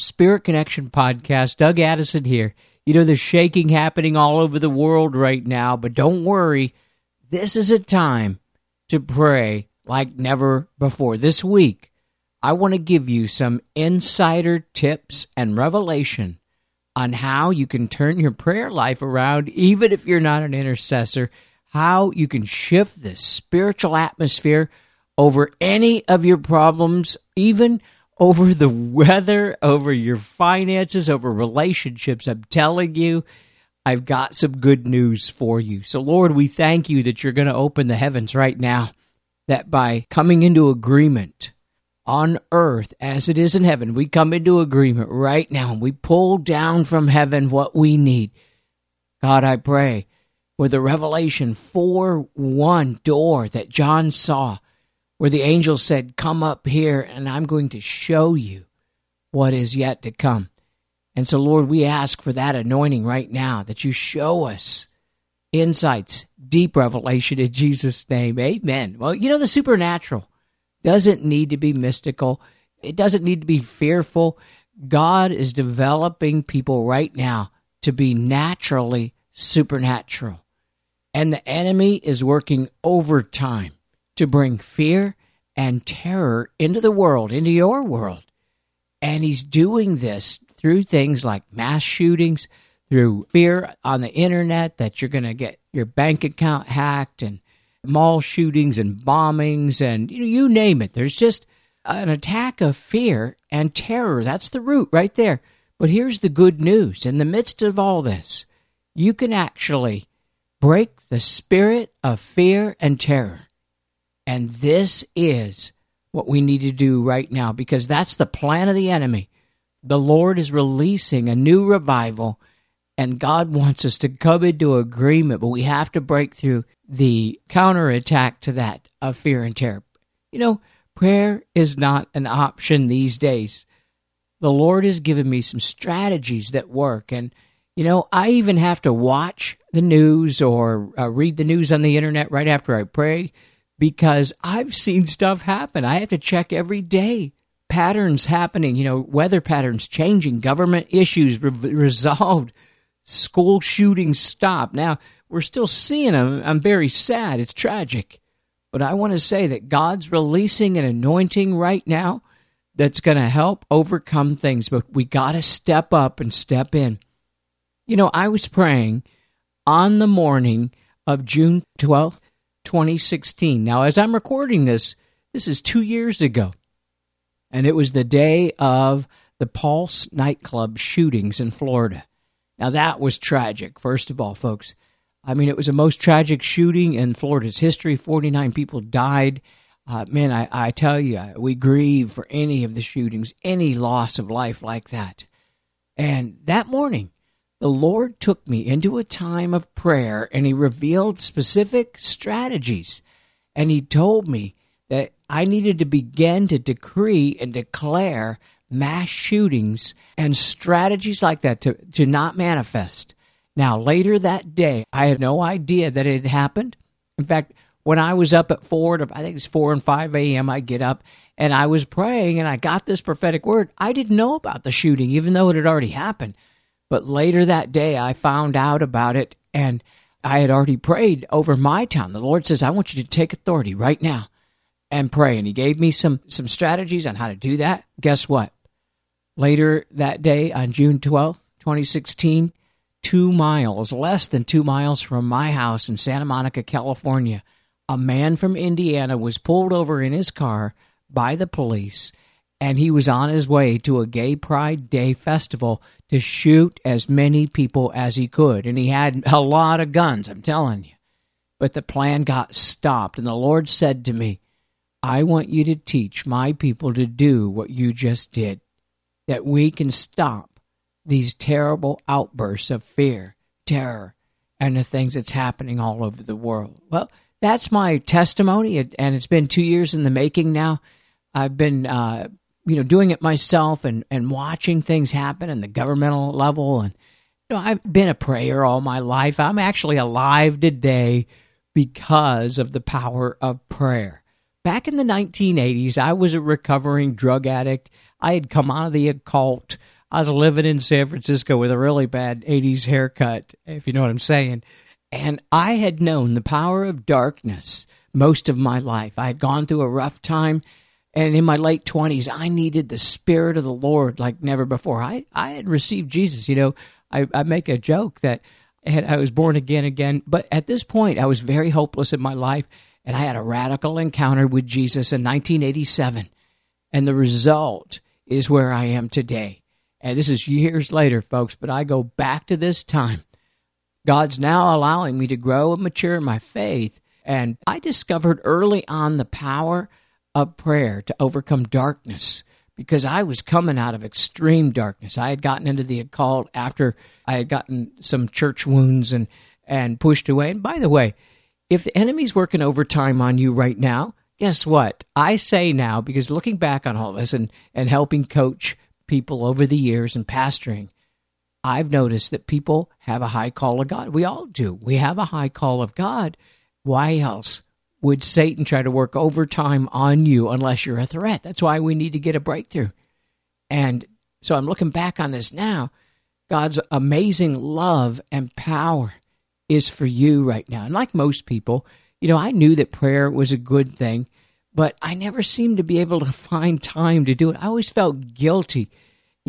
Spirit Connection podcast. Doug Addison here. You know, there's shaking happening all over the world right now, but don't worry. This is a time to pray like never before. This week, I want to give you some insider tips and revelation on how you can turn your prayer life around, even if you're not an intercessor, how you can shift the spiritual atmosphere over any of your problems, even over the weather, over your finances, over relationships. I'm telling you, I've got some good news for you. So, Lord, we thank you that you're going to open the heavens right now, that by coming into agreement on earth as it is in heaven, we come into agreement right now and we pull down from heaven what we need. God, I pray for the Revelation 4 1 door that John saw where the angel said, Come up here and I'm going to show you what is yet to come. And so, Lord, we ask for that anointing right now that you show us insights, deep revelation in Jesus' name. Amen. Well, you know, the supernatural doesn't need to be mystical, it doesn't need to be fearful. God is developing people right now to be naturally supernatural. And the enemy is working overtime to bring fear and terror into the world, into your world. And he's doing this through things like mass shootings, through fear on the internet that you're going to get your bank account hacked, and mall shootings and bombings, and you, know, you name it. There's just an attack of fear and terror. That's the root right there. But here's the good news in the midst of all this, you can actually break the spirit of fear and terror and this is what we need to do right now because that's the plan of the enemy. The Lord is releasing a new revival, and God wants us to come into agreement, but we have to break through the counterattack to that of fear and terror. You know, prayer is not an option these days. The Lord has given me some strategies that work, and you know, I even have to watch the news or uh, read the news on the internet right after I pray because I've seen stuff happen. I have to check every day. Patterns happening, you know, weather patterns changing, government issues re- resolved, school shootings stopped. Now, we're still seeing them. I'm very sad. It's tragic. But I want to say that God's releasing an anointing right now that's going to help overcome things. But we got to step up and step in. You know, I was praying on the morning of June 12th, 2016. Now, as I'm recording this, this is two years ago. And it was the day of the Pulse nightclub shootings in Florida. Now, that was tragic, first of all, folks. I mean, it was the most tragic shooting in Florida's history. 49 people died. Uh, man, I, I tell you, we grieve for any of the shootings, any loss of life like that. And that morning, the Lord took me into a time of prayer and He revealed specific strategies. And He told me that I needed to begin to decree and declare mass shootings and strategies like that to, to not manifest. Now, later that day, I had no idea that it had happened. In fact, when I was up at 4, I think it's 4 and 5 a.m., I get up and I was praying and I got this prophetic word. I didn't know about the shooting, even though it had already happened. But later that day, I found out about it and I had already prayed over my town. The Lord says, I want you to take authority right now and pray. And He gave me some, some strategies on how to do that. Guess what? Later that day, on June 12th, 2016, two miles, less than two miles from my house in Santa Monica, California, a man from Indiana was pulled over in his car by the police and he was on his way to a gay pride day festival to shoot as many people as he could and he had a lot of guns i'm telling you but the plan got stopped and the lord said to me i want you to teach my people to do what you just did that we can stop these terrible outbursts of fear, terror, and the things that's happening all over the world. Well, that's my testimony, and it's been two years in the making now. I've been, uh, you know, doing it myself and, and watching things happen in the governmental level. And, you know, I've been a prayer all my life. I'm actually alive today because of the power of prayer. Back in the 1980s, I was a recovering drug addict. I had come out of the occult. I was living in San Francisco with a really bad 80s haircut, if you know what I'm saying. And I had known the power of darkness most of my life. I had gone through a rough time. And in my late 20s, I needed the Spirit of the Lord like never before. I, I had received Jesus. You know, I, I make a joke that I, I was born again again. But at this point, I was very hopeless in my life. And I had a radical encounter with Jesus in 1987. And the result is where I am today. And this is years later, folks, but I go back to this time God's now allowing me to grow and mature in my faith. And I discovered early on the power of prayer to overcome darkness because I was coming out of extreme darkness. I had gotten into the occult after I had gotten some church wounds and, and pushed away. And by the way, if the enemy's working overtime on you right now, guess what? I say now, because looking back on all this and, and helping coach people over the years and pastoring, I've noticed that people have a high call of God. We all do. We have a high call of God. Why else would Satan try to work overtime on you unless you're a threat? That's why we need to get a breakthrough. And so I'm looking back on this now. God's amazing love and power is for you right now. And like most people, you know, I knew that prayer was a good thing, but I never seemed to be able to find time to do it. I always felt guilty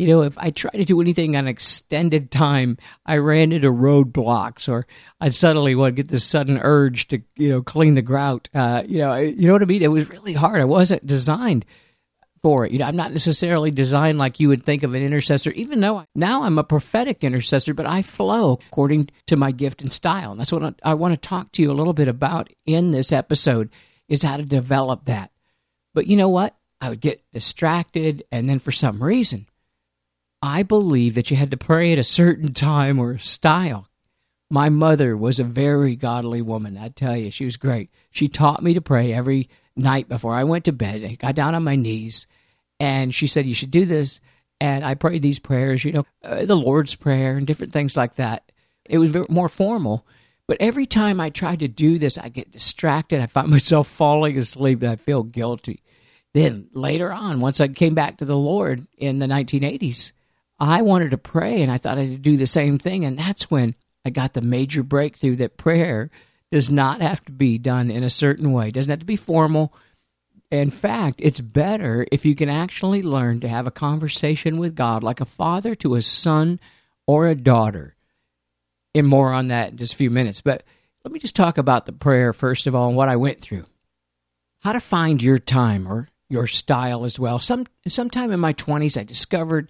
you know, if I try to do anything on extended time, I ran into roadblocks, or I suddenly would get this sudden urge to, you know, clean the grout. Uh, you know, you know what I mean? It was really hard. I wasn't designed for it. You know, I'm not necessarily designed like you would think of an intercessor, even though I, now I'm a prophetic intercessor, but I flow according to my gift and style. And that's what I want to talk to you a little bit about in this episode is how to develop that. But you know what? I would get distracted, and then for some reason, I believe that you had to pray at a certain time or style. My mother was a very godly woman. I tell you, she was great. She taught me to pray every night before I went to bed. I got down on my knees and she said, You should do this. And I prayed these prayers, you know, uh, the Lord's Prayer and different things like that. It was very, more formal. But every time I tried to do this, I get distracted. I find myself falling asleep and I feel guilty. Then later on, once I came back to the Lord in the 1980s, I wanted to pray and I thought I'd do the same thing. And that's when I got the major breakthrough that prayer does not have to be done in a certain way, it doesn't have to be formal. In fact, it's better if you can actually learn to have a conversation with God like a father to a son or a daughter. And more on that in just a few minutes. But let me just talk about the prayer first of all and what I went through. How to find your time or your style as well. Some sometime in my 20s I discovered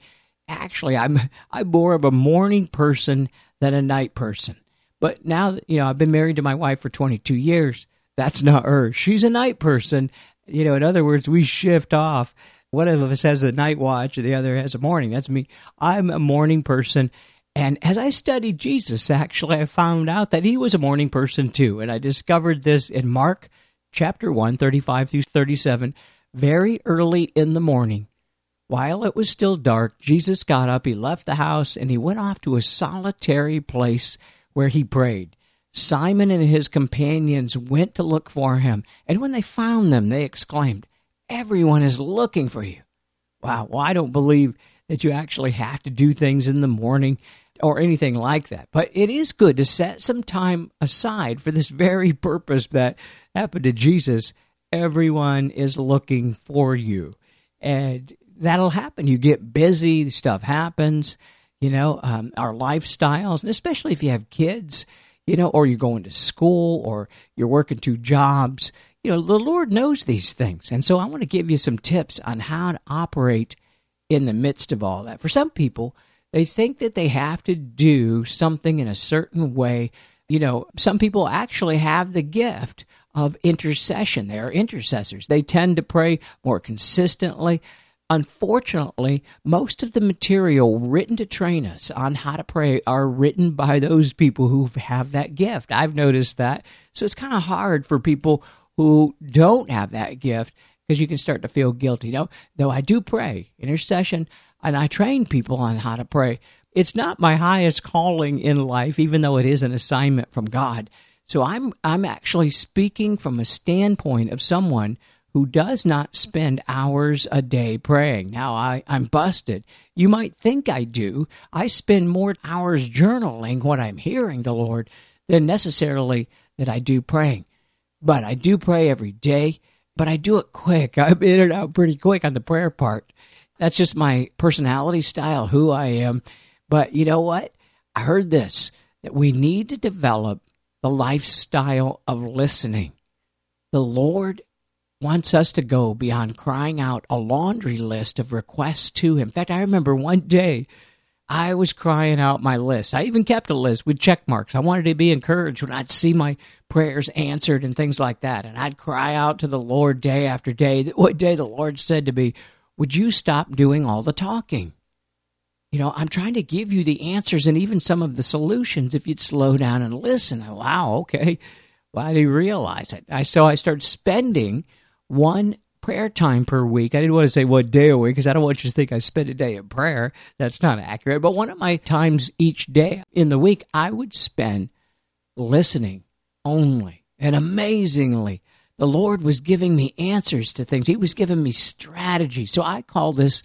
actually I'm I'm more of a morning person than a night person. But now you know I've been married to my wife for 22 years. That's not her. She's a night person. You know, in other words, we shift off. One of us has the night watch, or the other has a morning. That's me. I'm a morning person. And as I studied Jesus, actually, I found out that he was a morning person too. And I discovered this in Mark chapter 1, 35 through 37. Very early in the morning, while it was still dark, Jesus got up, he left the house, and he went off to a solitary place where he prayed. Simon and his companions went to look for him, and when they found them, they exclaimed, Everyone is looking for you. Wow, well, I don't believe that you actually have to do things in the morning or anything like that. But it is good to set some time aside for this very purpose that happened to Jesus. Everyone is looking for you. And that'll happen. You get busy, stuff happens, you know, um, our lifestyles, and especially if you have kids, you know, or you're going to school or you're working two jobs. You know, the Lord knows these things. And so I want to give you some tips on how to operate in the midst of all that. For some people, they think that they have to do something in a certain way. You know, some people actually have the gift of intercession. They are intercessors. They tend to pray more consistently Unfortunately, most of the material written to train us on how to pray are written by those people who have that gift. I've noticed that. So it's kind of hard for people who don't have that gift because you can start to feel guilty. Now, though I do pray intercession and I train people on how to pray, it's not my highest calling in life, even though it is an assignment from God. So I'm I'm actually speaking from a standpoint of someone who does not spend hours a day praying. Now, I, I'm busted. You might think I do. I spend more hours journaling what I'm hearing the Lord than necessarily that I do praying. But I do pray every day, but I do it quick. I'm in and out pretty quick on the prayer part. That's just my personality style, who I am. But you know what? I heard this that we need to develop the lifestyle of listening. The Lord wants us to go beyond crying out a laundry list of requests to him. In fact, I remember one day I was crying out my list. I even kept a list with check marks. I wanted to be encouraged when I'd see my prayers answered and things like that. And I'd cry out to the Lord day after day. One day the Lord said to me, Would you stop doing all the talking? You know, I'm trying to give you the answers and even some of the solutions if you'd slow down and listen. Wow, okay. Well, I didn't realize it. I so I started spending one prayer time per week. I didn't want to say one day a week because I don't want you to think I spend a day in prayer. That's not accurate. But one of my times each day in the week, I would spend listening only. And amazingly, the Lord was giving me answers to things. He was giving me strategy. So I call this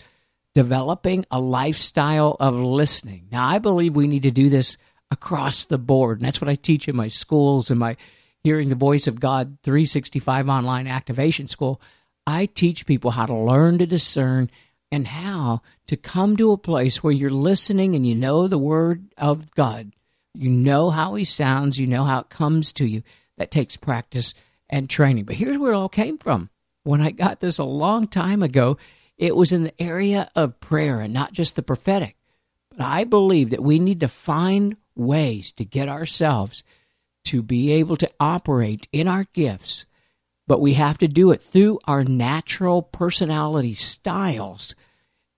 developing a lifestyle of listening. Now, I believe we need to do this across the board. And that's what I teach in my schools and my Hearing the Voice of God 365 online activation school, I teach people how to learn to discern and how to come to a place where you're listening and you know the word of God. You know how he sounds, you know how it comes to you. That takes practice and training. But here's where it all came from. When I got this a long time ago, it was in the area of prayer and not just the prophetic. But I believe that we need to find ways to get ourselves to be able to operate in our gifts, but we have to do it through our natural personality styles.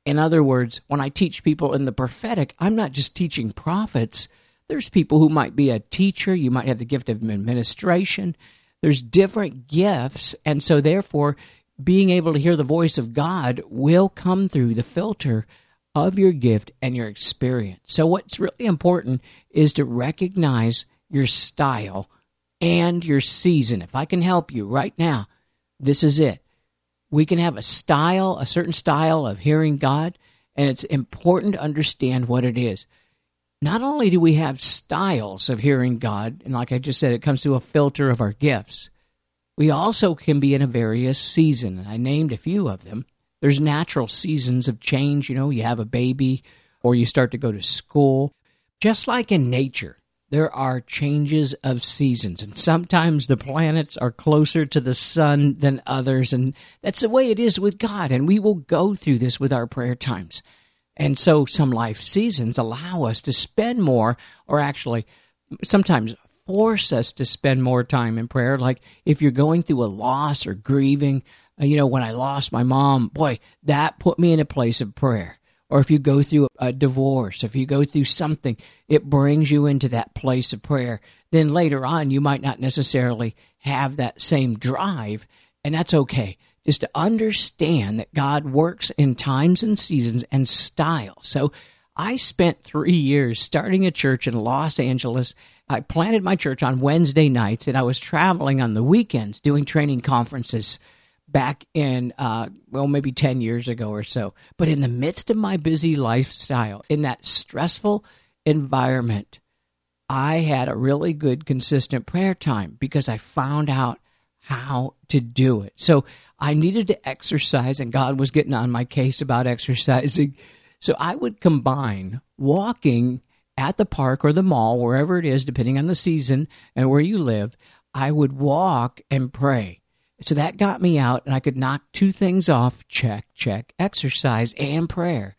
In other words, when I teach people in the prophetic, I'm not just teaching prophets. There's people who might be a teacher, you might have the gift of administration. There's different gifts, and so therefore, being able to hear the voice of God will come through the filter of your gift and your experience. So, what's really important is to recognize your style, and your season. If I can help you right now, this is it. We can have a style, a certain style of hearing God, and it's important to understand what it is. Not only do we have styles of hearing God, and like I just said, it comes through a filter of our gifts, we also can be in a various season. I named a few of them. There's natural seasons of change. You know, you have a baby or you start to go to school. Just like in nature, there are changes of seasons, and sometimes the planets are closer to the sun than others, and that's the way it is with God. And we will go through this with our prayer times. And so, some life seasons allow us to spend more, or actually, sometimes force us to spend more time in prayer. Like if you're going through a loss or grieving, uh, you know, when I lost my mom, boy, that put me in a place of prayer or if you go through a divorce, if you go through something, it brings you into that place of prayer. Then later on, you might not necessarily have that same drive, and that's okay. Just to understand that God works in times and seasons and style. So I spent three years starting a church in Los Angeles. I planted my church on Wednesday nights, and I was traveling on the weekends doing training conferences back in, uh, well, maybe 10 years ago or so. But in the midst of my busy lifestyle, in that stressful environment, I had a really good, consistent prayer time because I found out how to do it. So I needed to exercise, and God was getting on my case about exercising. So I would combine walking at the park or the mall, wherever it is, depending on the season and where you live. I would walk and pray. So that got me out, and I could knock two things off check, check, exercise and prayer.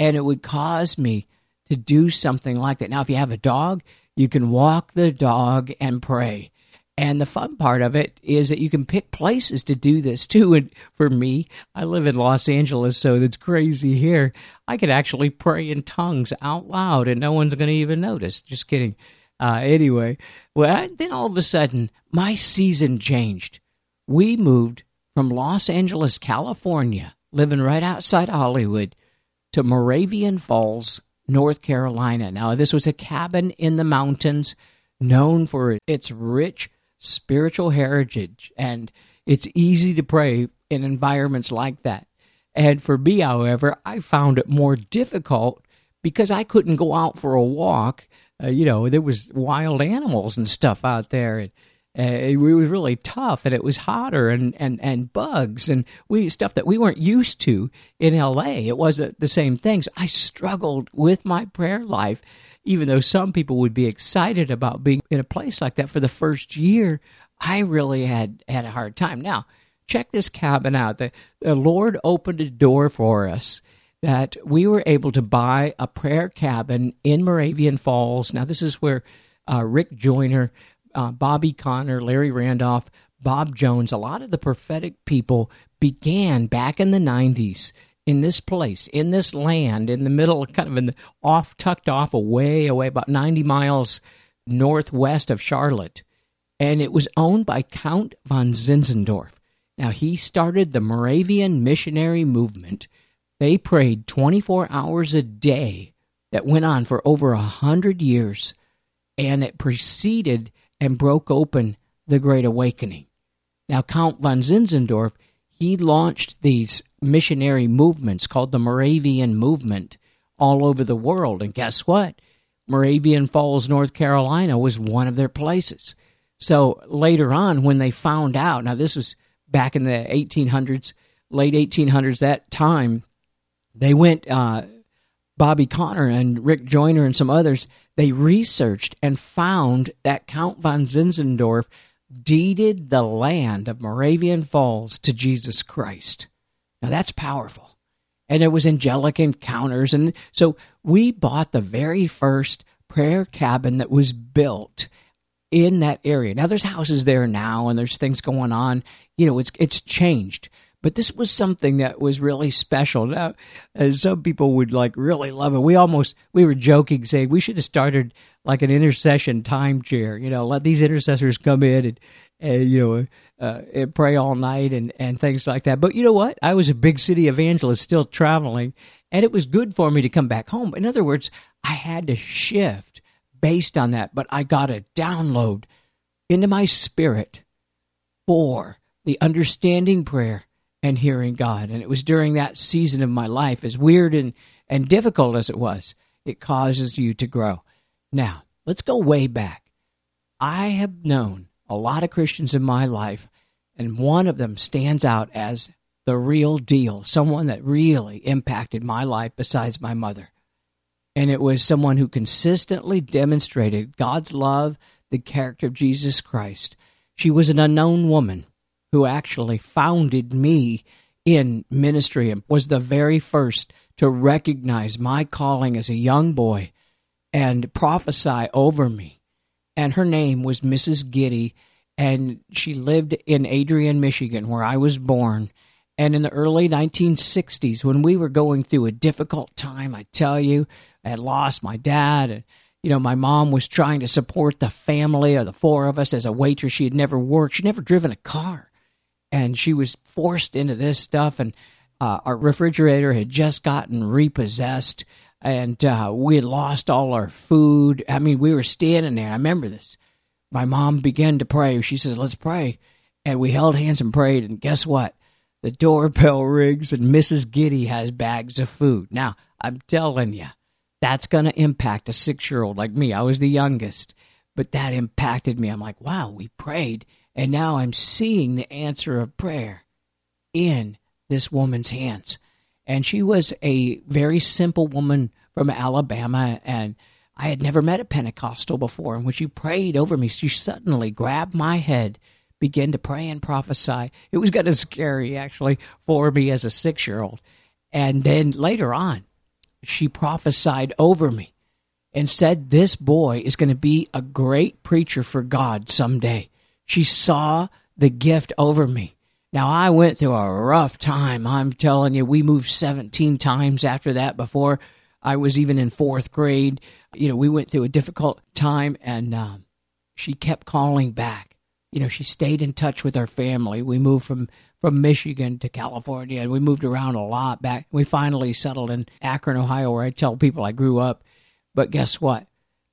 And it would cause me to do something like that. Now, if you have a dog, you can walk the dog and pray. And the fun part of it is that you can pick places to do this too. And for me, I live in Los Angeles, so that's crazy here. I could actually pray in tongues out loud and no one's going to even notice. Just kidding. Uh, anyway, well, then all of a sudden, my season changed. We moved from Los Angeles, California, living right outside Hollywood, to Moravian Falls, North Carolina. Now, this was a cabin in the mountains known for its rich spiritual heritage, and it's easy to pray in environments like that. And for me, however, I found it more difficult because I couldn't go out for a walk. Uh, you know, there was wild animals and stuff out there. And, uh, it was really tough, and it was hotter, and, and, and bugs, and we stuff that we weren't used to in L.A. It wasn't the same things. I struggled with my prayer life, even though some people would be excited about being in a place like that for the first year, I really had had a hard time. Now, check this cabin out. The, the Lord opened a door for us that we were able to buy a prayer cabin in Moravian Falls. Now, this is where uh, Rick Joyner, uh, Bobby Conner, Larry Randolph, Bob Jones, a lot of the prophetic people began back in the 90s in this place, in this land, in the middle, kind of in the off, tucked off away, away, about 90 miles northwest of Charlotte. And it was owned by Count von Zinzendorf. Now, he started the Moravian missionary movement. They prayed 24 hours a day that went on for over a hundred years, and it preceded and broke open the Great Awakening. Now, Count von Zinzendorf, he launched these missionary movements called the Moravian Movement all over the world. And guess what? Moravian Falls, North Carolina was one of their places. So later on, when they found out, now this was back in the 1800s, late 1800s, that time, they went, uh, Bobby Conner and Rick Joyner and some others, they researched and found that Count von Zinzendorf deeded the land of Moravian Falls to Jesus Christ. Now that's powerful. And it was angelic encounters. And so we bought the very first prayer cabin that was built in that area. Now there's houses there now and there's things going on. You know, it's it's changed. But this was something that was really special. Now, some people would like really love it. We almost we were joking saying we should have started like an intercession time chair. You know, let these intercessors come in and, and you know uh, and pray all night and, and things like that. But you know what? I was a big city evangelist still traveling, and it was good for me to come back home. In other words, I had to shift based on that, but I got a download into my spirit for the understanding prayer and hearing God. And it was during that season of my life, as weird and, and difficult as it was, it causes you to grow. Now, let's go way back. I have known a lot of Christians in my life, and one of them stands out as the real deal, someone that really impacted my life besides my mother. And it was someone who consistently demonstrated God's love, the character of Jesus Christ. She was an unknown woman who actually founded me in ministry and was the very first to recognize my calling as a young boy and prophesy over me and her name was Mrs. Giddy, and she lived in Adrian, Michigan, where I was born. And in the early 1960s, when we were going through a difficult time, I tell you, I had lost my dad, and you know, my mom was trying to support the family of the four of us as a waitress. She had never worked, she'd never driven a car, and she was forced into this stuff. And uh, our refrigerator had just gotten repossessed and uh, we had lost all our food. I mean, we were standing there. I remember this. My mom began to pray. She says, "Let's pray," and we held hands and prayed. And guess what? The doorbell rings, and Mrs. Giddy has bags of food. Now, I'm telling you, that's going to impact a six-year-old like me. I was the youngest, but that impacted me. I'm like, wow, we prayed, and now I'm seeing the answer of prayer in this woman's hands and she was a very simple woman from Alabama, and I had never met a Pentecostal before. And when she prayed over me, she suddenly grabbed my head, began to pray and prophesy. It was kind of scary, actually, for me as a six year old. And then later on, she prophesied over me and said, This boy is going to be a great preacher for God someday. She saw the gift over me. Now, I went through a rough time. I'm telling you, we moved 17 times after that before I was even in fourth grade. You know, we went through a difficult time, and um, she kept calling back. You know, she stayed in touch with our family. We moved from from Michigan to California, and we moved around a lot. Back, we finally settled in Akron, Ohio, where I tell people I grew up. But guess what?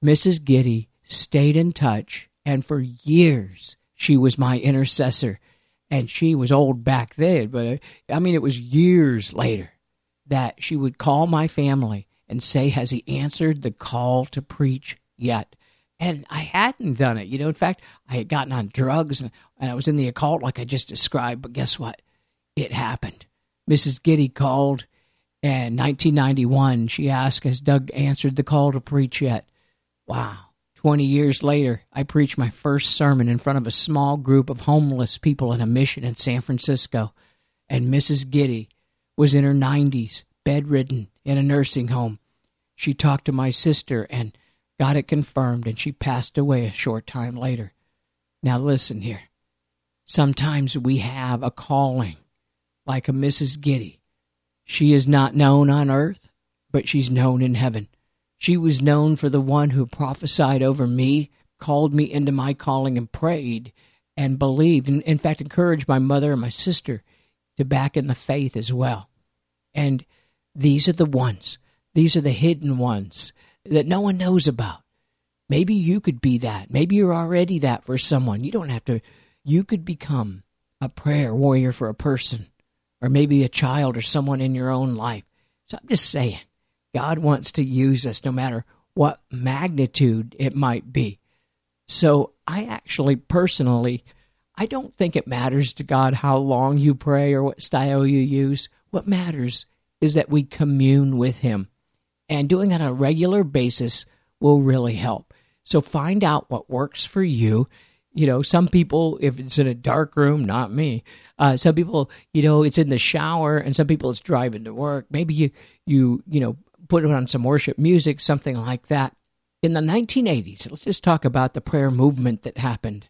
Mrs. Giddy stayed in touch, and for years she was my intercessor. And she was old back then, but uh, I mean, it was years later that she would call my family and say, Has he answered the call to preach yet? And I hadn't done it. You know, in fact, I had gotten on drugs and, and I was in the occult like I just described. But guess what? It happened. Mrs. Giddy called in 1991. She asked, Has Doug answered the call to preach yet? Wow. 20 years later, I preached my first sermon in front of a small group of homeless people in a mission in San Francisco. And Mrs. Giddy was in her 90s, bedridden in a nursing home. She talked to my sister and got it confirmed, and she passed away a short time later. Now, listen here. Sometimes we have a calling, like a Mrs. Giddy. She is not known on earth, but she's known in heaven. She was known for the one who prophesied over me, called me into my calling, and prayed and believed, and in fact, encouraged my mother and my sister to back in the faith as well. And these are the ones, these are the hidden ones that no one knows about. Maybe you could be that. Maybe you're already that for someone. You don't have to, you could become a prayer warrior for a person, or maybe a child or someone in your own life. So I'm just saying, God wants to use us no matter what magnitude it might be. So I actually personally, I don't think it matters to God how long you pray or what style you use. What matters is that we commune with Him. And doing it on a regular basis will really help. So find out what works for you. You know, some people, if it's in a dark room, not me. Uh, some people, you know, it's in the shower, and some people it's driving to work. Maybe you, you, you know, put on some worship music, something like that. In the 1980s, let's just talk about the prayer movement that happened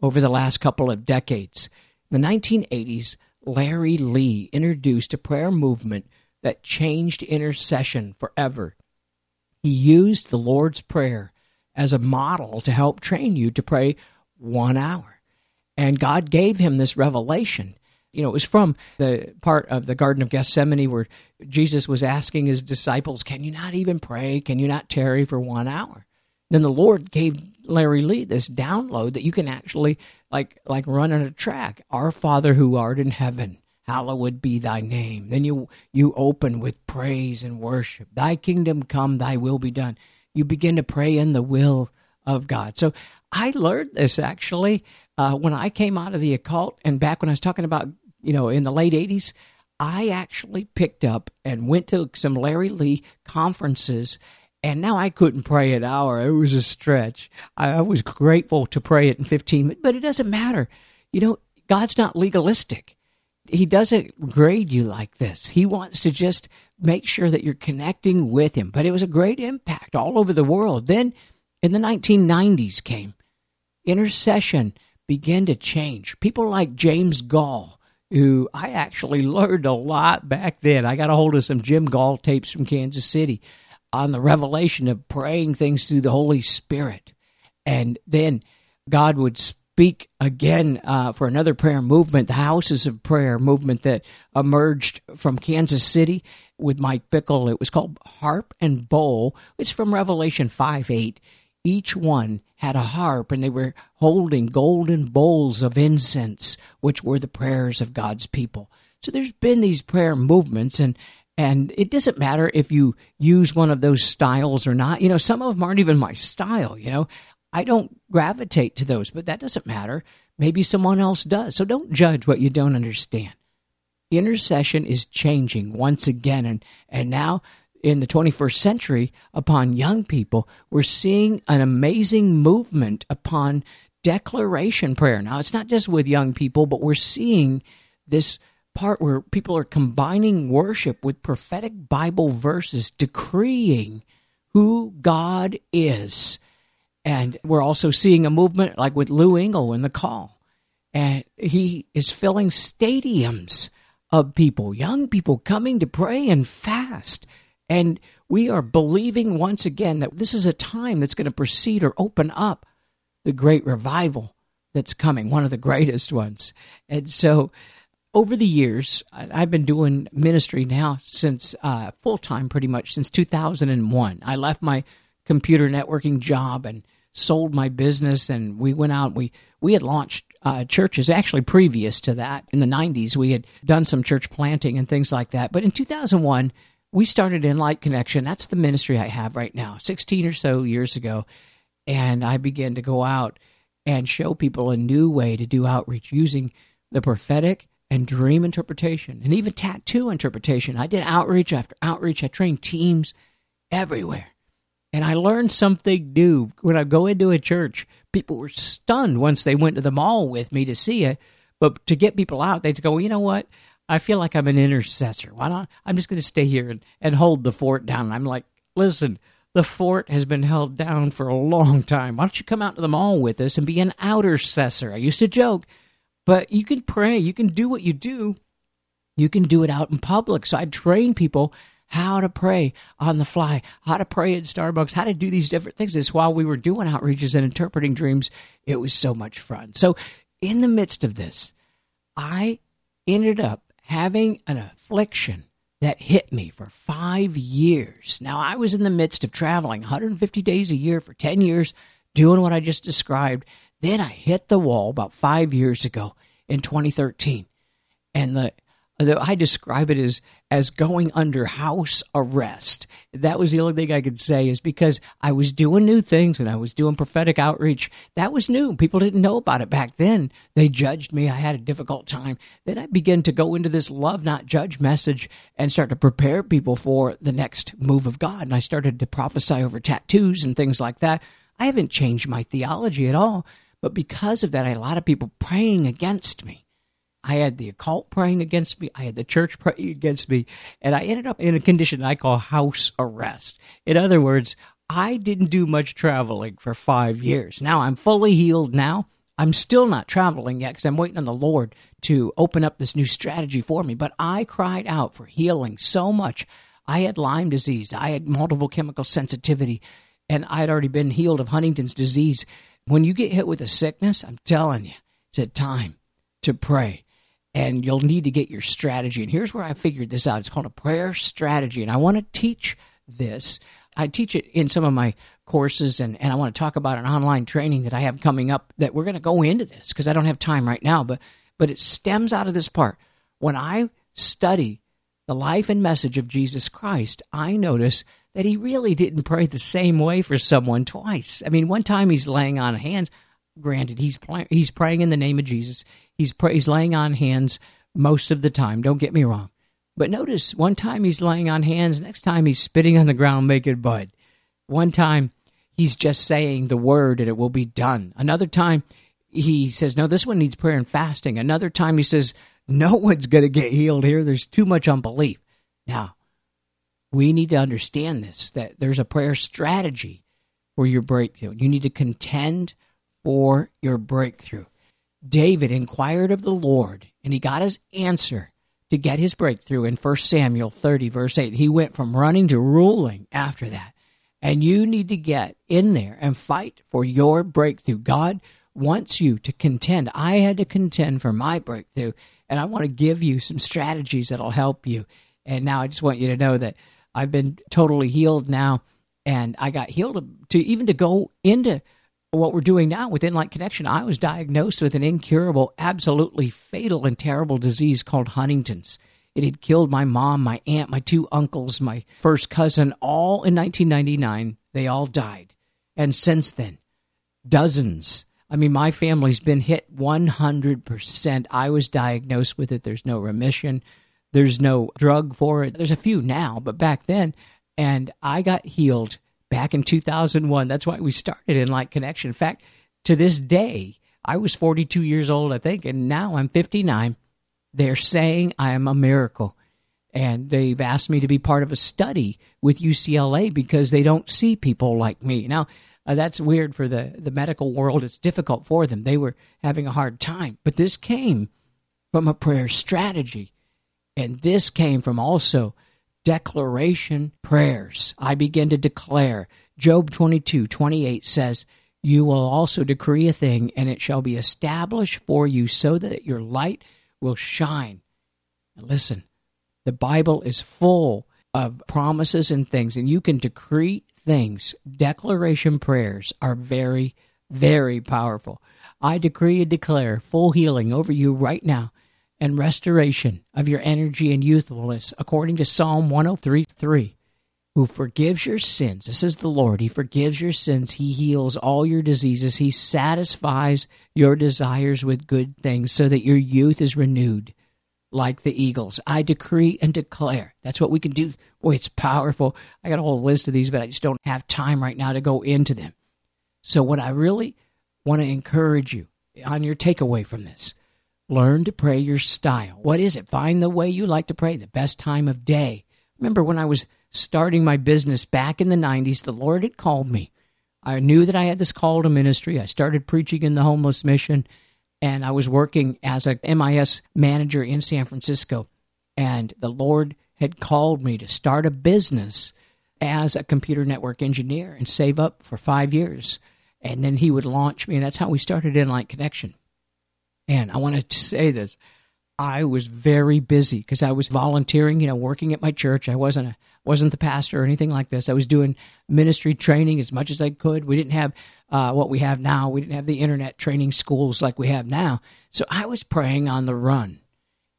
over the last couple of decades. In the 1980s, Larry Lea introduced a prayer movement that changed intercession forever. He used the Lord's Prayer as a model to help train you to pray one hour. And God gave him this revelation you know, it was from the part of the Garden of Gethsemane where Jesus was asking his disciples, Can you not even pray? Can you not tarry for one hour? Then the Lord gave Larry Lea this download that you can actually like like run on a track. Our Father who art in heaven, hallowed be thy name. Then you you open with praise and worship. Thy kingdom come, thy will be done. You begin to pray in the will of God. So I learned this actually uh, when I came out of the occult and back when I was talking about, you know, in the late 80s, I actually picked up and went to some Larry Lea conferences. And now I couldn't pray an hour. It was a stretch. I, I was grateful to pray it in 15 minutes, but it doesn't matter. You know, God's not legalistic. He doesn't grade you like this. He wants to just make sure that you're connecting with Him. But it was a great impact all over the world. Then in the 1990s came intercession began to change. People like James Goll, who I actually learned a lot back then. I got a hold of some Jim Goll tapes from Kansas City on the revelation of praying things through the Holy Spirit. And then God would speak again uh, for another prayer movement, the Houses of Prayer movement that emerged from Kansas City with Mike Bickle. It was called Harp and Bowl. It's from Revelation 5 8 each one had a harp and they were holding golden bowls of incense, which were the prayers of God's people. So there's been these prayer movements and and it doesn't matter if you use one of those styles or not. You know, some of them aren't even my style, you know. I don't gravitate to those, but that doesn't matter. Maybe someone else does. So don't judge what you don't understand. Intercession is changing once again and and now in the 21st century upon young people, we're seeing an amazing movement upon declaration prayer. Now, it's not just with young people, but we're seeing this part where people are combining worship with prophetic Bible verses, decreeing who God is. And we're also seeing a movement like with Lou Engle in the call. And he is filling stadiums of people, young people coming to pray and fast. And we are believing once again that this is a time that's going to precede or open up the great revival that's coming, one of the greatest ones. And so, over the years, I've been doing ministry now since uh, full time, pretty much since 2001. I left my computer networking job and sold my business, and we went out. We we had launched uh, churches actually previous to that in the 90s. We had done some church planting and things like that. But in 2001, we started InLight Connection. That's the ministry I have right now, 16 or so years ago. And I began to go out and show people a new way to do outreach using the prophetic and dream interpretation and even tattoo interpretation. I did outreach after outreach. I trained teams everywhere. And I learned something new when I go into a church. People were stunned once they went to the mall with me to see it. But to get people out, they'd go, you know what? I feel like I'm an intercessor. Why not? I'm just going to stay here and, and hold the fort down. And I'm like, listen, the fort has been held down for a long time. Why don't you come out to the mall with us and be an outercessor? I used to joke, but you can pray. You can do what you do. You can do it out in public. So I train people how to pray on the fly, how to pray at Starbucks, how to do these different things. This while we were doing outreaches and interpreting dreams, it was so much fun. So in the midst of this, I ended up having an affliction that hit me for five years. Now, I was in the midst of traveling 150 days a year for 10 years, doing what I just described. Then I hit the wall about five years ago in 2013. And the I describe it as as going under house arrest. That was the only thing I could say is because I was doing new things and I was doing prophetic outreach. That was new. People didn't know about it back then. They judged me. I had a difficult time. Then I began to go into this love not judge message and start to prepare people for the next move of God. And I started to prophesy over tattoos and things like that. I haven't changed my theology at all, but because of that, I had a lot of people praying against me I had the occult praying against me. I had the church praying against me. And I ended up in a condition I call house arrest. In other words, I didn't do much traveling for five years. Now I'm fully healed now. I'm still not traveling yet because I'm waiting on the Lord to open up this new strategy for me. But I cried out for healing so much. I had Lyme disease, I had multiple chemical sensitivity, and I had already been healed of Huntington's disease. When you get hit with a sickness, I'm telling you, it's a time to pray and you'll need to get your strategy. And here's where I figured this out it's called a prayer strategy. And I want to teach this. I teach it in some of my courses, and, and I want to talk about an online training that I have coming up that we're going to go into this because I don't have time right now. But, but it stems out of this part. When I study the life and message of Jesus Christ, I notice that he really didn't pray the same way for someone twice. I mean, one time he's laying on hands. Granted, he's he's praying in the name of Jesus. He's pray- he's laying on hands most of the time. Don't get me wrong, but notice one time he's laying on hands, next time he's spitting on the ground, making bud. One time he's just saying the word and it will be done. Another time he says, "No, this one needs prayer and fasting." Another time he says, "No one's going to get healed here. There's too much unbelief." Now, we need to understand this that there's a prayer strategy for your breakthrough. You need to contend for your breakthrough. David inquired of the Lord, and he got his answer to get his breakthrough in 1 Samuel 30, verse 8. He went from running to ruling after that. And you need to get in there and fight for your breakthrough. God wants you to contend. I had to contend for my breakthrough, and I want to give you some strategies that'll help you. And now I just want you to know that I've been totally healed now, and I got healed to even to go into what we're doing now with InLight Connection, I was diagnosed with an incurable, absolutely fatal and terrible disease called Huntington's. It had killed my mom, my aunt, my two uncles, my first cousin, all in 1999. They all died. And since then, dozens. I mean, my family's been hit 100%. I was diagnosed with it. There's no remission, there's no drug for it. There's a few now, but back then, and I got healed back in 2001. That's why we started InLight Connection. In fact, to this day, I was 42 years old, I think, and now I'm 59. They're saying I am a miracle. And they've asked me to be part of a study with UCLA because they don't see people like me. Now, Uh, that's weird for the, the medical world. It's difficult for them. They were having a hard time. But this came from a prayer strategy. And this came from also declaration prayers. I begin to declare. Job 22 28 says, You will also decree a thing, and it shall be established for you, so that your light will shine. Listen, the Bible is full of promises and things, and you can decree things. Declaration prayers are very, very powerful. I decree and declare full healing over you right now and restoration of your energy and youthfulness, according to Psalm 103 3. Who forgives your sins. This is the Lord. He forgives your sins. He heals all your diseases. He satisfies your desires with good things so that your youth is renewed like the eagles. I decree and declare. That's what we can do. Boy, it's powerful. I got a whole list of these, but I just don't have time right now to go into them. So, what I really want to encourage you on your takeaway from this Learn to pray your style. What is it? Find the way you like to pray, the best time of day. Remember when I was starting my business back in the 90s, the Lord had called me. I knew that I had this call to ministry. I started preaching in the homeless mission, and I was working as a MIS manager in San Francisco. And the Lord had called me to start a business as a computer network engineer and save up for five years. And then he would launch me, and that's how we started InLight Connection. And I wanted to say this. I was very busy because I was volunteering, you know, working at my church. I wasn't a wasn't the pastor or anything like this. I was doing ministry training as much as I could. We didn't have uh, what we have now. We didn't have the internet training schools like we have now. So I was praying on the run,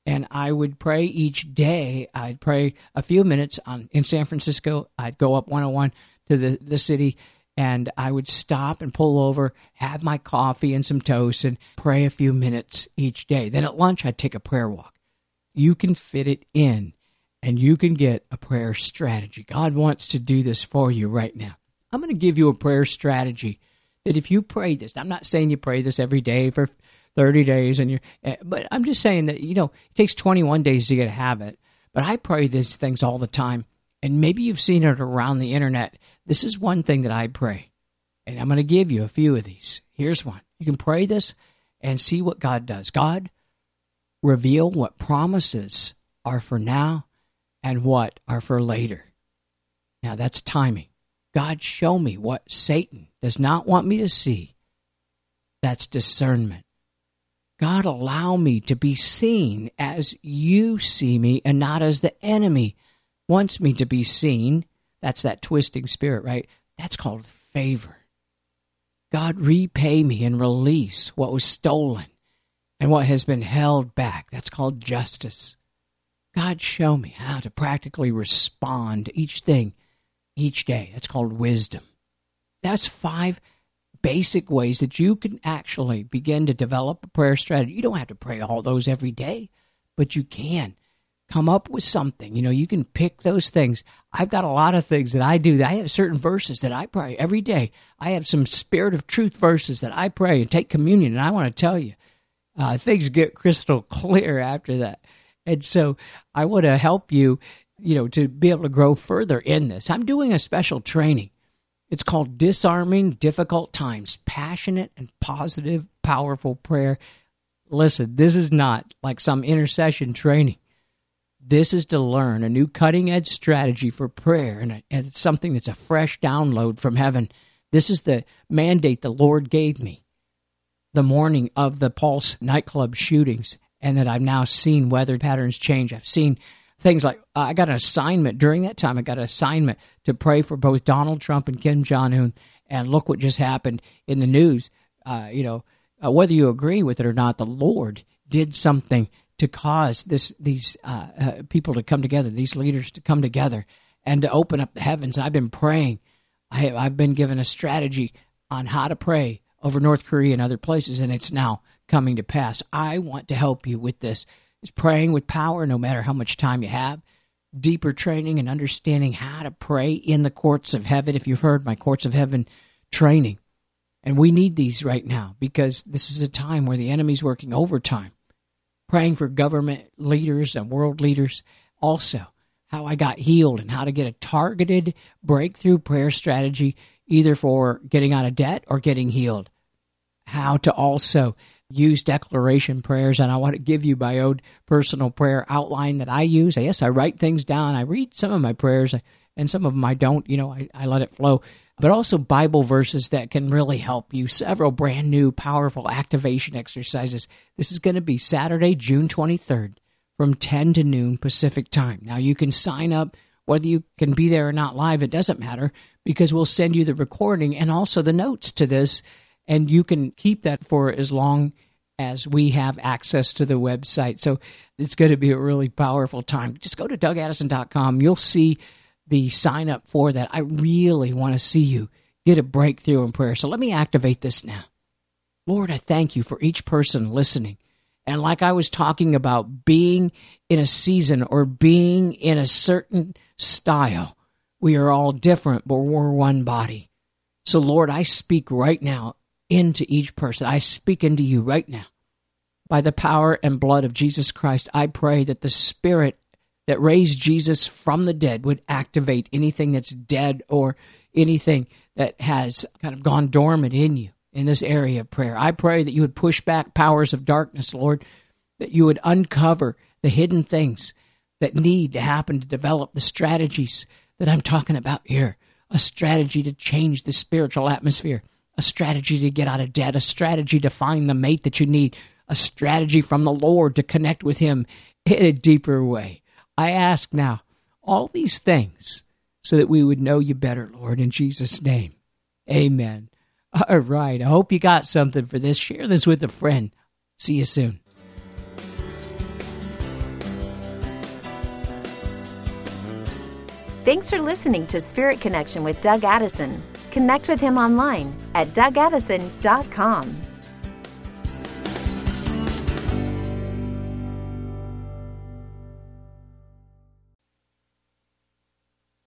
and I would pray each day. I'd pray a few minutes on in San Francisco. I'd go up 101 to the the city and I would stop and pull over, have my coffee and some toast, and pray a few minutes each day. Then at lunch, I'd take a prayer walk. You can fit it in, and you can get a prayer strategy. God wants to do this for you right now. I'm going to give you a prayer strategy that if you pray this, I'm not saying you pray this every day for 30 days, and you're, eh, but I'm just saying that, you know, it takes 21 days to get a habit. But I pray these things all the time and maybe you've seen it around the internet. This is one thing that I pray. And I'm going to give you a few of these. Here's one. You can pray this and see what God does. God, reveal what promises are for now and what are for later. Now that's timing. God, show me what Satan does not want me to see. That's discernment. God, allow me to be seen as you see me and not as the enemy wants me to be seen. That's that twisting spirit, right? That's called favor. God, repay me and release what was stolen and what has been held back. That's called justice. God, show me how to practically respond to each thing each day. That's called wisdom. That's five basic ways that you can actually begin to develop a prayer strategy. You don't have to pray all those every day, but you can come up with something. You know, you can pick those things. I've got a lot of things that I do. I have certain verses that I pray every day. I have some spirit of truth verses that I pray and take communion. And I want to tell you, uh, things get crystal clear after that. And so I want to help you, you know, to be able to grow further in this. I'm doing a special training. It's called Disarming Difficult Times Passionate and Positive, Powerful Prayer. Listen, this is not like some intercession training. This is to learn a new cutting edge strategy for prayer, and, it's something that's a fresh download from heaven. This is the mandate the Lord gave me the morning of the Pulse nightclub shootings, and that I've now seen weather patterns change. I've seen things like uh, I got an assignment during that time. I got an assignment to pray for both Donald Trump and Kim Jong Un, and look what just happened in the news. Uh, you know, uh, whether you agree with it or not, the Lord did something to cause this these uh, uh, people to come together, these leaders to come together, and to open up the heavens. I've been praying. I have, I've been given a strategy on how to pray over North Korea and other places, and it's now coming to pass. I want to help you with this. It's praying with power, no matter how much time you have. Deeper training and understanding how to pray in the courts of heaven. If you've heard my courts of heaven training, and we need these right now because this is a time where the enemy's working overtime praying for government leaders and world leaders. Also, how I got healed and how to get a targeted breakthrough prayer strategy either for getting out of debt or getting healed. How to also use declaration prayers, and I want to give you my own personal prayer outline that I use. Yes, I write things down. I read some of my prayers, and some of them I don't. You know, I, I let it flow. But also Bible verses that can really help you. Several brand new, powerful activation exercises. This is going to be Saturday, June 23rd from 10 to noon Pacific time. Now, you can sign up whether you can be there or not live, it doesn't matter because we'll send you the recording and also the notes to this, and you can keep that for as long as we have access to the website. So it's going to be a really powerful time. Just go to dougaddison.com. You'll see the sign up for that. I really want to see you get a breakthrough in prayer. So let me activate this now. Lord, I thank you for each person listening. And like I was talking about, being in a season or being in a certain style. We are all different, but we're one body. So, Lord, I speak right now into each person. I speak into you right now. By the power and blood of Jesus Christ, I pray that the Spirit that raised Jesus from the dead would activate anything that's dead or anything that has kind of gone dormant in you in this area of prayer. I pray that you would push back powers of darkness, Lord, that you would uncover the hidden things that need to happen to develop the strategies that I'm talking about here. A strategy to change the spiritual atmosphere, a strategy to get out of debt, a strategy to find the mate that you need, a strategy from the Lord to connect with Him in a deeper way. I ask now all these things so that we would know you better, Lord, in Jesus' name. Amen. All right. I hope you got something for this. Share this with a friend. See you soon. Thanks for listening to Spirit Connection with Doug Addison. Connect with him online at dougaddison.com.